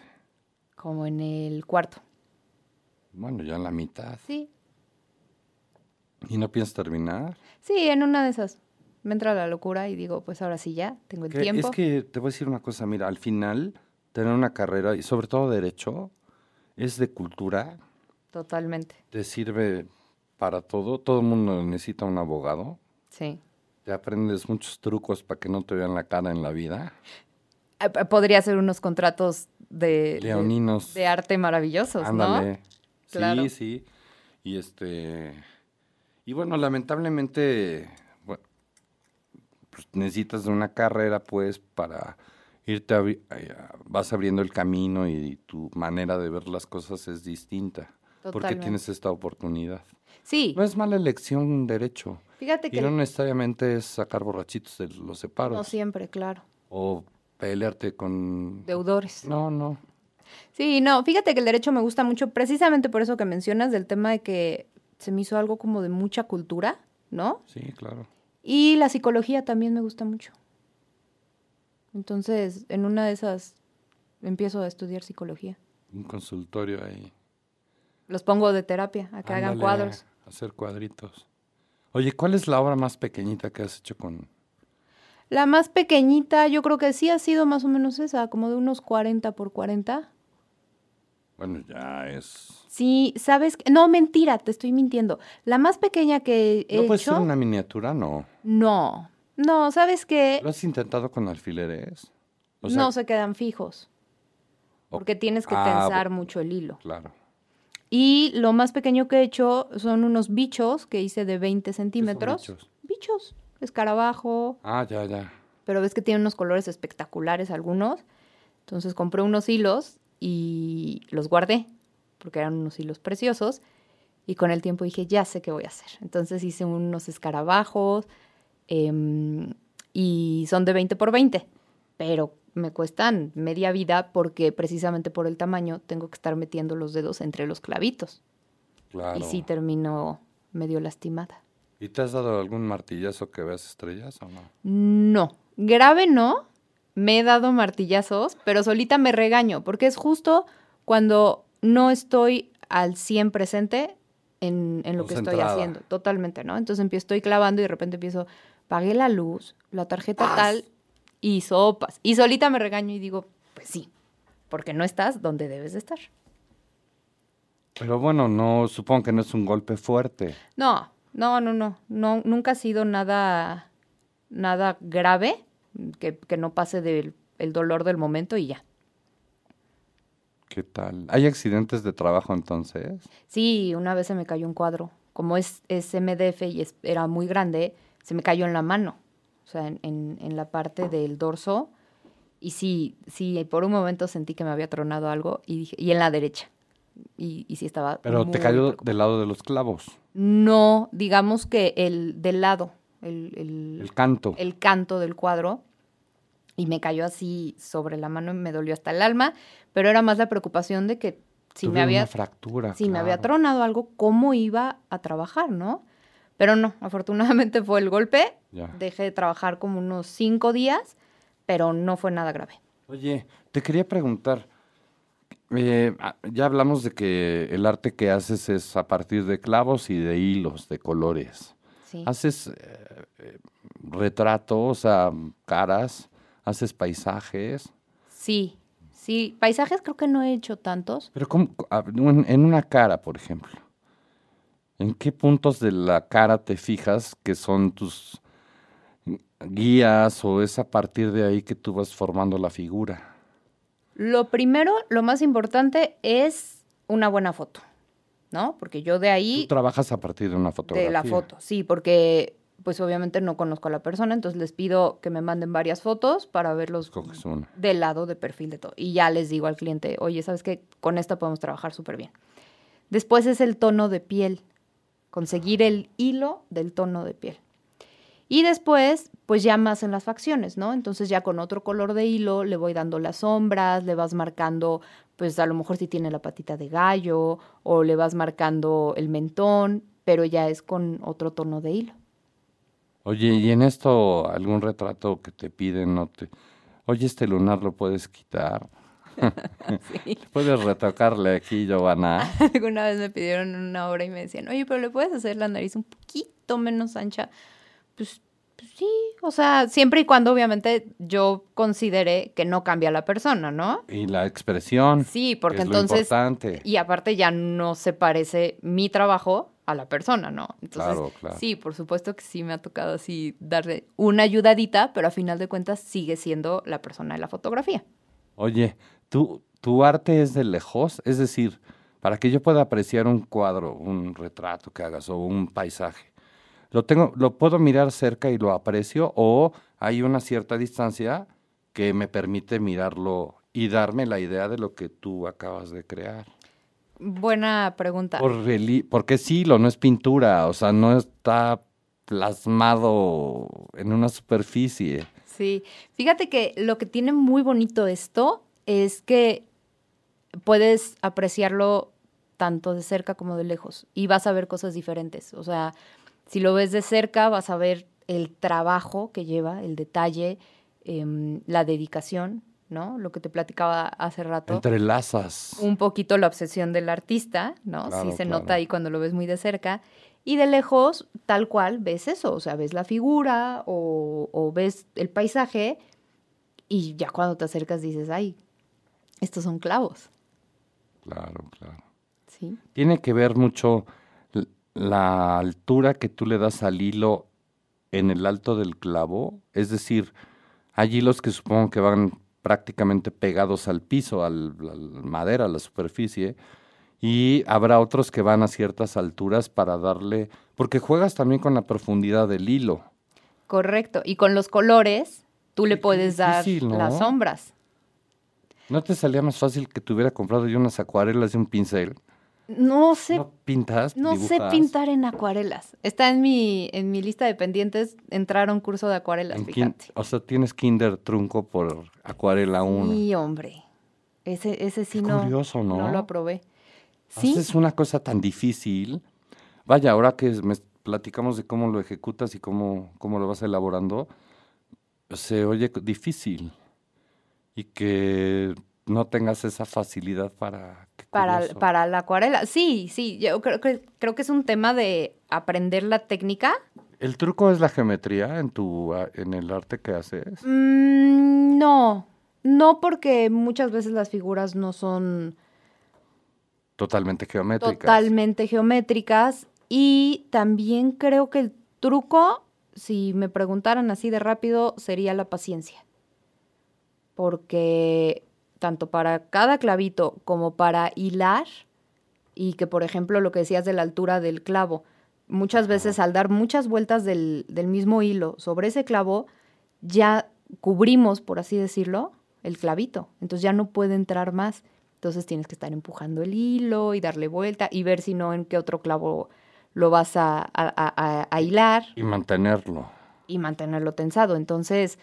Como en el cuarto. Bueno, ya en la mitad. Sí. ¿Y no piensas terminar? Sí, en una de esas. Me entra la locura y digo, pues ahora sí ya, tengo el Que- tiempo. Es que te voy a decir una cosa, mira, al final, tener una carrera, y sobre todo derecho, es de cultura, Totalmente. te sirve para todo, todo el mundo necesita un abogado, Sí. te aprendes muchos trucos para que no te vean la cara en la vida, Eh, eh, Podría ser unos contratos de, leoninos, de arte maravillosos, ¿no? ándale, Claro. sí, sí, y este, y bueno, lamentablemente, pues necesitas una carrera, pues, para irte, eh, vas abriendo el camino y tu manera de ver las cosas es distinta, porque Totalmente. tienes esta oportunidad. Sí, No es mala elección derecho, fíjate y que no no, necesariamente es sacar borrachitos de los separos, siempre, claro. o pelearte con... Deudores. No, no, Sí, no, fíjate que el derecho me gusta mucho precisamente por eso que mencionas del tema de que se me hizo algo como de mucha cultura, ¿no? sí, claro. Y la psicología también me gusta mucho. Entonces, en una de esas empiezo a estudiar psicología. Un consultorio ahí. Los pongo de terapia a que hagan cuadros. Hacer cuadritos. Oye, ¿cuál es la obra más pequeñita que has hecho con... La más pequeñita, yo creo que sí ha sido más o menos esa, como de unos 40 por 40. Bueno, ya es... Sí, ¿sabes? qué? No, mentira, te estoy mintiendo. La más pequeña que he ¿No puede hecho... ser una miniatura? No. No, no, ¿sabes qué? ¿Lo has intentado con alfileres? O sea, no se quedan fijos, porque tienes que Ah, tensar mucho el hilo. Claro. Y lo más pequeño que he hecho son unos bichos que hice de 20 ¿Qué son centímetros. bichos? Bichos, escarabajo, Ah, ya, ya. pero ves que tienen unos colores espectaculares algunos. Entonces compré unos hilos y los guardé, porque eran unos hilos preciosos. Y con el tiempo dije, ya sé qué voy a hacer. Entonces hice unos escarabajos em, y son de 20 por 20, pero me cuestan media vida porque precisamente por el tamaño tengo que estar metiendo los dedos entre los clavitos. Claro. Y sí termino medio lastimada. ¿Y te has dado algún martillazo que veas estrellas o no? No, grave no. Me he dado martillazos, pero solita me regaño, porque es justo cuando no estoy al 100 presente en, en lo que estoy haciendo. Totalmente, ¿no? Entonces empiezo, estoy clavando y de repente empiezo, pagué la luz, la tarjeta tal, y sopas. Y solita me regaño y digo, pues sí, porque no estás donde debes de estar. Pero bueno, no, supongo que no es un golpe fuerte. No, no, no, no, no nunca ha sido nada, nada grave que, que no pase del el dolor del momento y ya. ¿Qué tal? ¿Hay accidentes de trabajo entonces? Sí, una vez se me cayó un cuadro. Como es, es MDF y es- era muy grande, se me cayó en la mano, o sea, en, en- en la parte del dorso. Y sí, sí, por un momento sentí que me había tronado algo y dije, y en la derecha. Y, y sí estaba. Pero muy te cayó del lado de los clavos, No, digamos que el del lado, el, el- el canto. el canto del cuadro y me cayó así sobre la mano y me dolió hasta el alma, pero era más la preocupación de que si me había una fractura. si me había tronado algo, ¿cómo iba a trabajar, no? Pero no, afortunadamente fue el golpe. Ya. Dejé de trabajar como unos cinco días, pero no fue nada grave. Oye, te quería preguntar, eh, ah, ya hablamos de que el arte que haces es a partir de clavos y de hilos, de colores. Sí. Haces eh, retratos, sea, caras, haces paisajes. Sí, sí. Paisajes creo que no he hecho tantos. Pero ¿cómo- a- en una cara, por ejemplo, ¿en qué puntos de la cara te fijas que son tus guías o es a partir de ahí que tú vas formando la figura? Lo primero, lo más importante es una buena foto, ¿no? Porque yo de ahí... Tú trabajas a partir de una fotografía. De la foto, sí, porque pues obviamente no conozco a la persona, entonces les pido que me manden varias fotos para verlos del lado de perfil de todo. Y ya les digo al cliente, oye, ¿sabes qué? Con esta podemos trabajar súper bien. Después es el tono de piel, conseguir el hilo del tono de piel. Y después, pues ya más en las facciones, ¿no? Entonces ya con otro color de hilo le voy dando las sombras, le vas marcando, pues a lo mejor si tiene la patita de gallo, o le vas marcando el mentón, pero ya es con otro tono de hilo. Oye, ¿y en esto algún retrato que te piden no te... Oye, este lunar lo puedes quitar. Puedes retocarle aquí, Giovanna. Alguna vez me pidieron una obra y me decían, oye, pero le puedes hacer la nariz un poquito menos ancha. Pues sí, o sea, siempre y cuando obviamente yo considere que no cambia la persona, ¿no? Y la expresión. Sí, porque que es lo entonces... importante. Y aparte ya no se parece mi trabajo a la persona, ¿no? Entonces, Claro, claro. sí, por supuesto que sí me ha tocado así darle una ayudadita, pero a final de cuentas sigue siendo la persona de la fotografía. Oye, ¿tú, ¿tu arte es de lejos? Es decir, para que yo pueda apreciar un cuadro, un retrato que hagas o un paisaje, ¿lo, tengo, ¿lo puedo mirar cerca y lo aprecio o hay una cierta distancia que me permite mirarlo y darme la idea de lo que tú acabas de crear? Buena pregunta. Por porque sí, lo no es pintura, o sea, no está plasmado en una superficie. Sí, fíjate que lo que tiene muy bonito esto es que puedes apreciarlo tanto de cerca como de lejos y vas a ver cosas diferentes. O sea, si lo ves de cerca vas a ver el trabajo que lleva, el detalle, em, la dedicación, ¿no? Lo que te platicaba hace rato. Entrelazas. Un poquito la obsesión del artista, ¿no? Claro, sí se claro. nota ahí cuando lo ves muy de cerca. Y de lejos, tal cual, ves eso, o sea, ves la figura o, o ves el paisaje y ya cuando te acercas dices, ay, estos son clavos, Claro, claro. ¿sí? Tiene que ver mucho la altura que tú le das al hilo en el alto del clavo. Es decir, hay hilos que supongo que van prácticamente pegados al piso, al, a la madera, a la superficie. Y habrá otros que van a ciertas alturas para darle, porque juegas también con la profundidad del hilo. Correcto. Y con los colores, tú le puedes dar difícil, ¿no? las sombras. ¿No te salía más fácil que te hubiera comprado yo unas acuarelas y un pincel? No sé, ¿No pintas? no sé pintar en acuarelas. Está en mi, en mi lista de pendientes entrar a un curso de acuarelas, ¿En fíjate. o sea, tienes kinder trunco por acuarela 1. Sí, hombre. Ese, ese sí Qué no, curioso, ¿no? no lo aprobé. Sí, Haces una cosa tan difícil. Vaya, ahora que me platicamos de cómo lo ejecutas y cómo, cómo lo vas elaborando, se oye difícil. Y que no tengas esa facilidad para... para, para la acuarela. Sí, sí, yo creo que, creo que es un tema de aprender la técnica. ¿El truco es la geometría en, tu, en el arte que haces? Mm, no, no porque muchas veces las figuras no son Totalmente geométricas. totalmente geométricas y también creo que el truco, si me preguntaran así de rápido, sería la paciencia. Porque tanto para cada clavito como para hilar, y que por ejemplo lo que decías de la altura del clavo, muchas veces al dar muchas vueltas del, del mismo hilo sobre ese clavo, ya cubrimos, por así decirlo, el clavito. Entonces ya no puede entrar más. Entonces tienes que estar empujando el hilo y darle vuelta y ver si no en qué otro clavo lo vas a, a- a- a hilar Y mantenerlo. y mantenerlo tensado. Entonces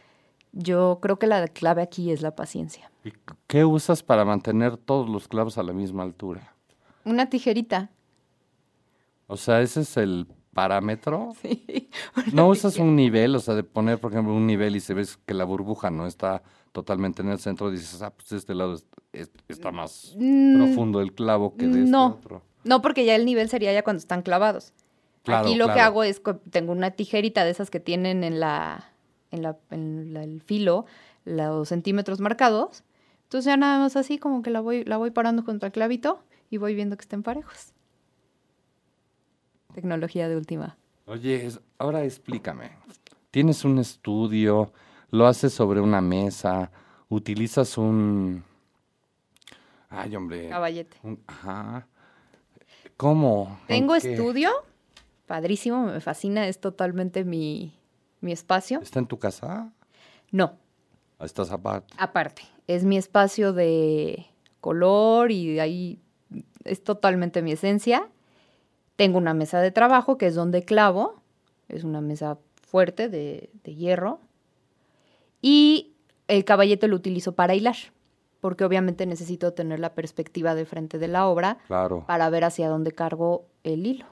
yo creo que la clave aquí es la paciencia. ¿Y qué usas para mantener todos los clavos a la misma altura? Una tijerita. O sea, ese es el parámetro. Sí. No usas un nivel, o sea, de poner, por ejemplo, un nivel y se ves que la burbuja no está totalmente en el centro, dices, ah, pues de este lado es- es- está más Mm, profundo el clavo que de este no. otro. No, porque ya el nivel sería ya cuando están clavados. Claro, Aquí lo que hago es, co- tengo una tijerita de esas que tienen en la, en la, en la- el filo los centímetros marcados. Entonces ya nada más así como que la voy, la voy parando contra el clavito y voy viendo que estén parejos. Tecnología de última. Oye, ahora explícame. Tienes un estudio, lo haces sobre una mesa, utilizas un... Ay, hombre. Caballete. un- Ajá. ¿Cómo? ¿En Tengo estudio, padrísimo, me fascina, es totalmente mi, mi espacio. ¿Está en tu casa? No, ¿Estás aparte? aparte, es mi espacio de color y de ahí es totalmente mi esencia. Tengo una mesa de trabajo que es donde clavo, es una mesa fuerte de, de hierro. Y el caballete lo utilizo para hilar, porque obviamente necesito tener la perspectiva de frente de la obra Claro. para ver hacia dónde cargo el hilo.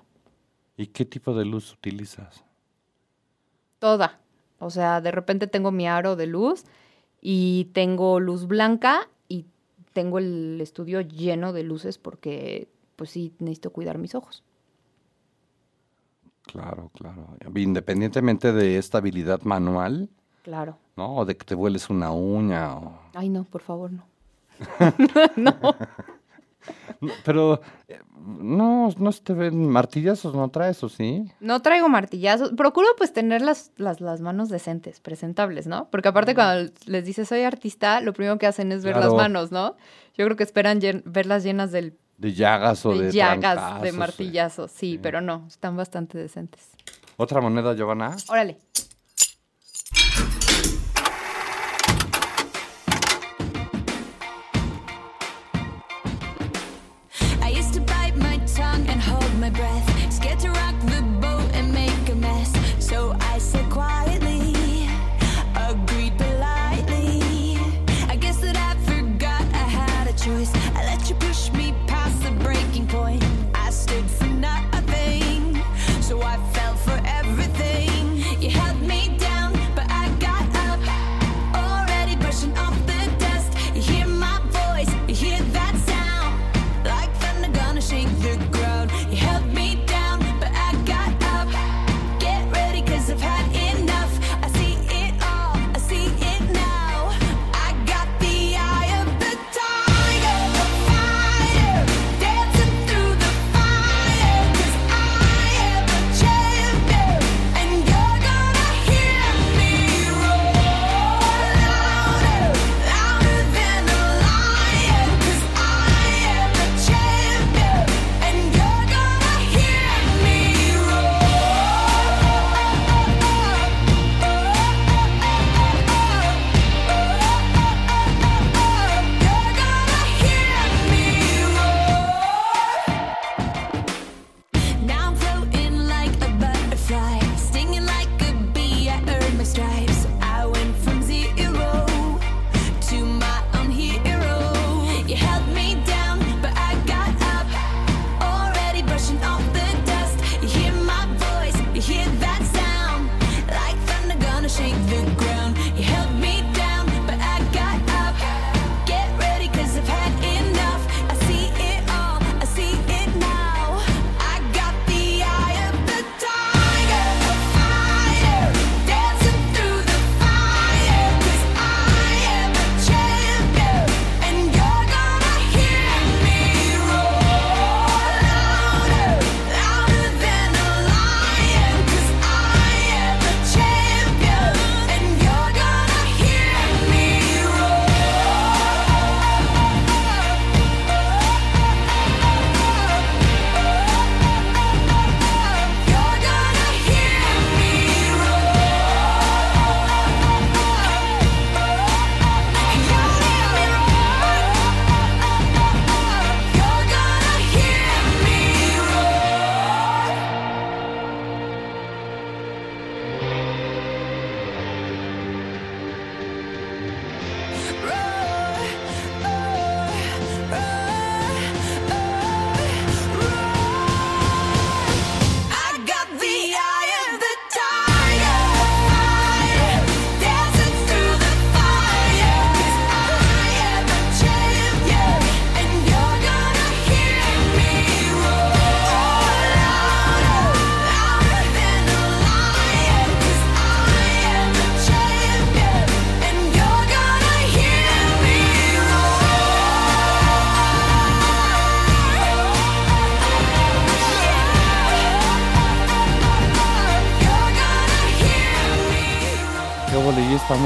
¿Y qué tipo de luz utilizas? Toda. O sea, de repente tengo mi aro de luz y tengo luz blanca y tengo el estudio lleno de luces porque pues sí necesito cuidar mis ojos. Claro, claro. Independientemente de esta habilidad manual, Claro. ¿no? O de que te vueles una uña. o- Ay, no, por favor, no. No, Pero, eh, no, no se te ven martillazos, ¿no traes o sí? No traigo martillazos. Procuro pues tener las, las, las manos decentes, presentables, ¿no? Porque aparte cuando les dices soy artista, lo primero que hacen es ver Claro. las manos, ¿no? Yo creo que esperan llen- verlas llenas del, De llagas o de, de llagas, de martillazos. Sí, pero no, están bastante decentes. ¿Otra moneda, Giovanna? Órale.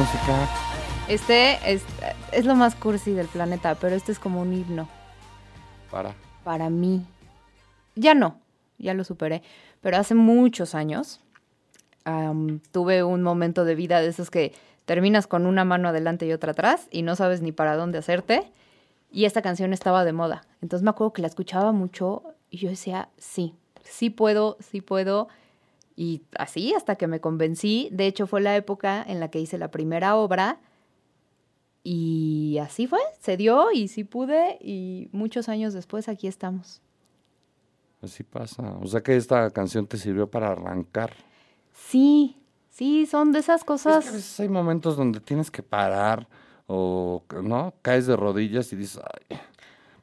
Música? Este es, es lo más cursi del planeta, pero este es como un himno Para. para mí. Ya no, ya lo superé, pero hace muchos años tuve un momento de vida de esos que terminas con una mano adelante y otra atrás y no sabes ni para dónde hacerte. Y esta canción estaba de moda. Entonces me acuerdo que la escuchaba mucho y yo decía, sí, sí puedo, sí puedo. Y así hasta que me convencí. De hecho, fue la época en la que hice la primera obra. Y así fue, se dio y sí pude. Y muchos años después aquí estamos. Así pasa. O sea que esta canción te sirvió para arrancar. Sí, sí, son de esas Es cosas. que a veces hay momentos donde tienes que parar o, ¿no? Caes de rodillas y dices, ay,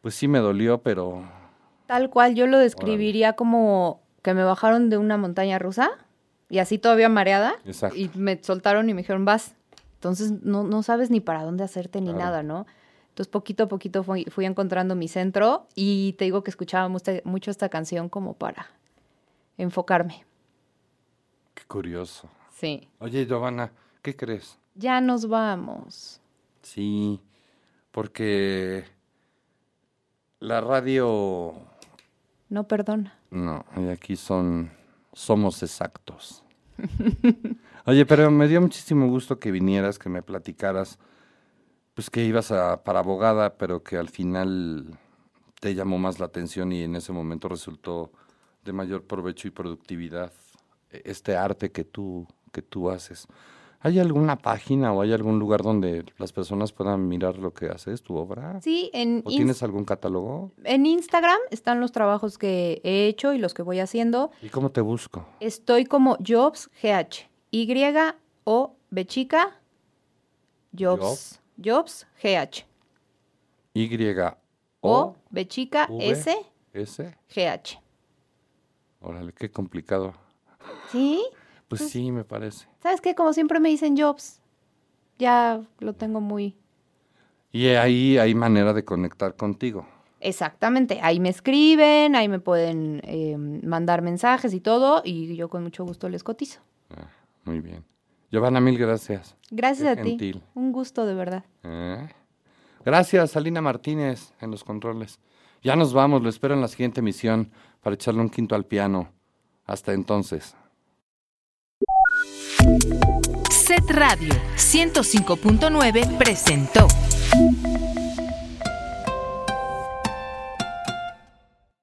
pues sí me dolió, pero Tal cual, yo lo describiría como que me bajaron de una montaña rusa y así todavía mareada. Exacto. Y me soltaron y me dijeron, vas. Entonces no, no sabes ni para dónde hacerte ni Claro. nada, ¿no? Entonces poquito a poquito fui, fui encontrando mi centro y te digo que escuchaba mucho, mucho esta canción como para enfocarme. qué curioso. Sí. Oye, Giovanna, ¿qué crees? Ya nos vamos. Sí, porque la radio, No perdona. no, y aquí son, somos exactos. Oye, pero me dio muchísimo gusto que vinieras, que me platicaras, pues que ibas a, para abogada, pero que al final te llamó más la atención y en ese momento resultó de mayor provecho y productividad e- este arte que tú, que tú haces. ¿Hay alguna página o hay algún lugar donde las personas puedan mirar lo que haces, tu obra? Sí, en, ¿O tienes algún catálogo? en Instagram están los trabajos que he hecho y los que voy haciendo. ¿Y cómo te busco? Estoy como Jobs GH. Y O B chica Jobs. Jobs GH. Y O B chica S S. GH. Órale, qué complicado. ¿Sí? Pues sí, me parece. ¿Sabes qué? Como siempre me dicen Jobs. Ya lo tengo muy Y ahí hay manera de conectar contigo. Exactamente, ahí me escriben, ahí me pueden eh, mandar mensajes y todo, y yo con mucho gusto les cotizo. Ah, muy bien. Giovanna, mil gracias. Gracias Qué a ti. Un gusto de verdad. ¿Eh? Gracias, Alina Martínez, en los controles. Ya nos vamos, lo espero en la siguiente emisión para echarle un quinto al piano. Hasta entonces. Set Radio 105.9 presentó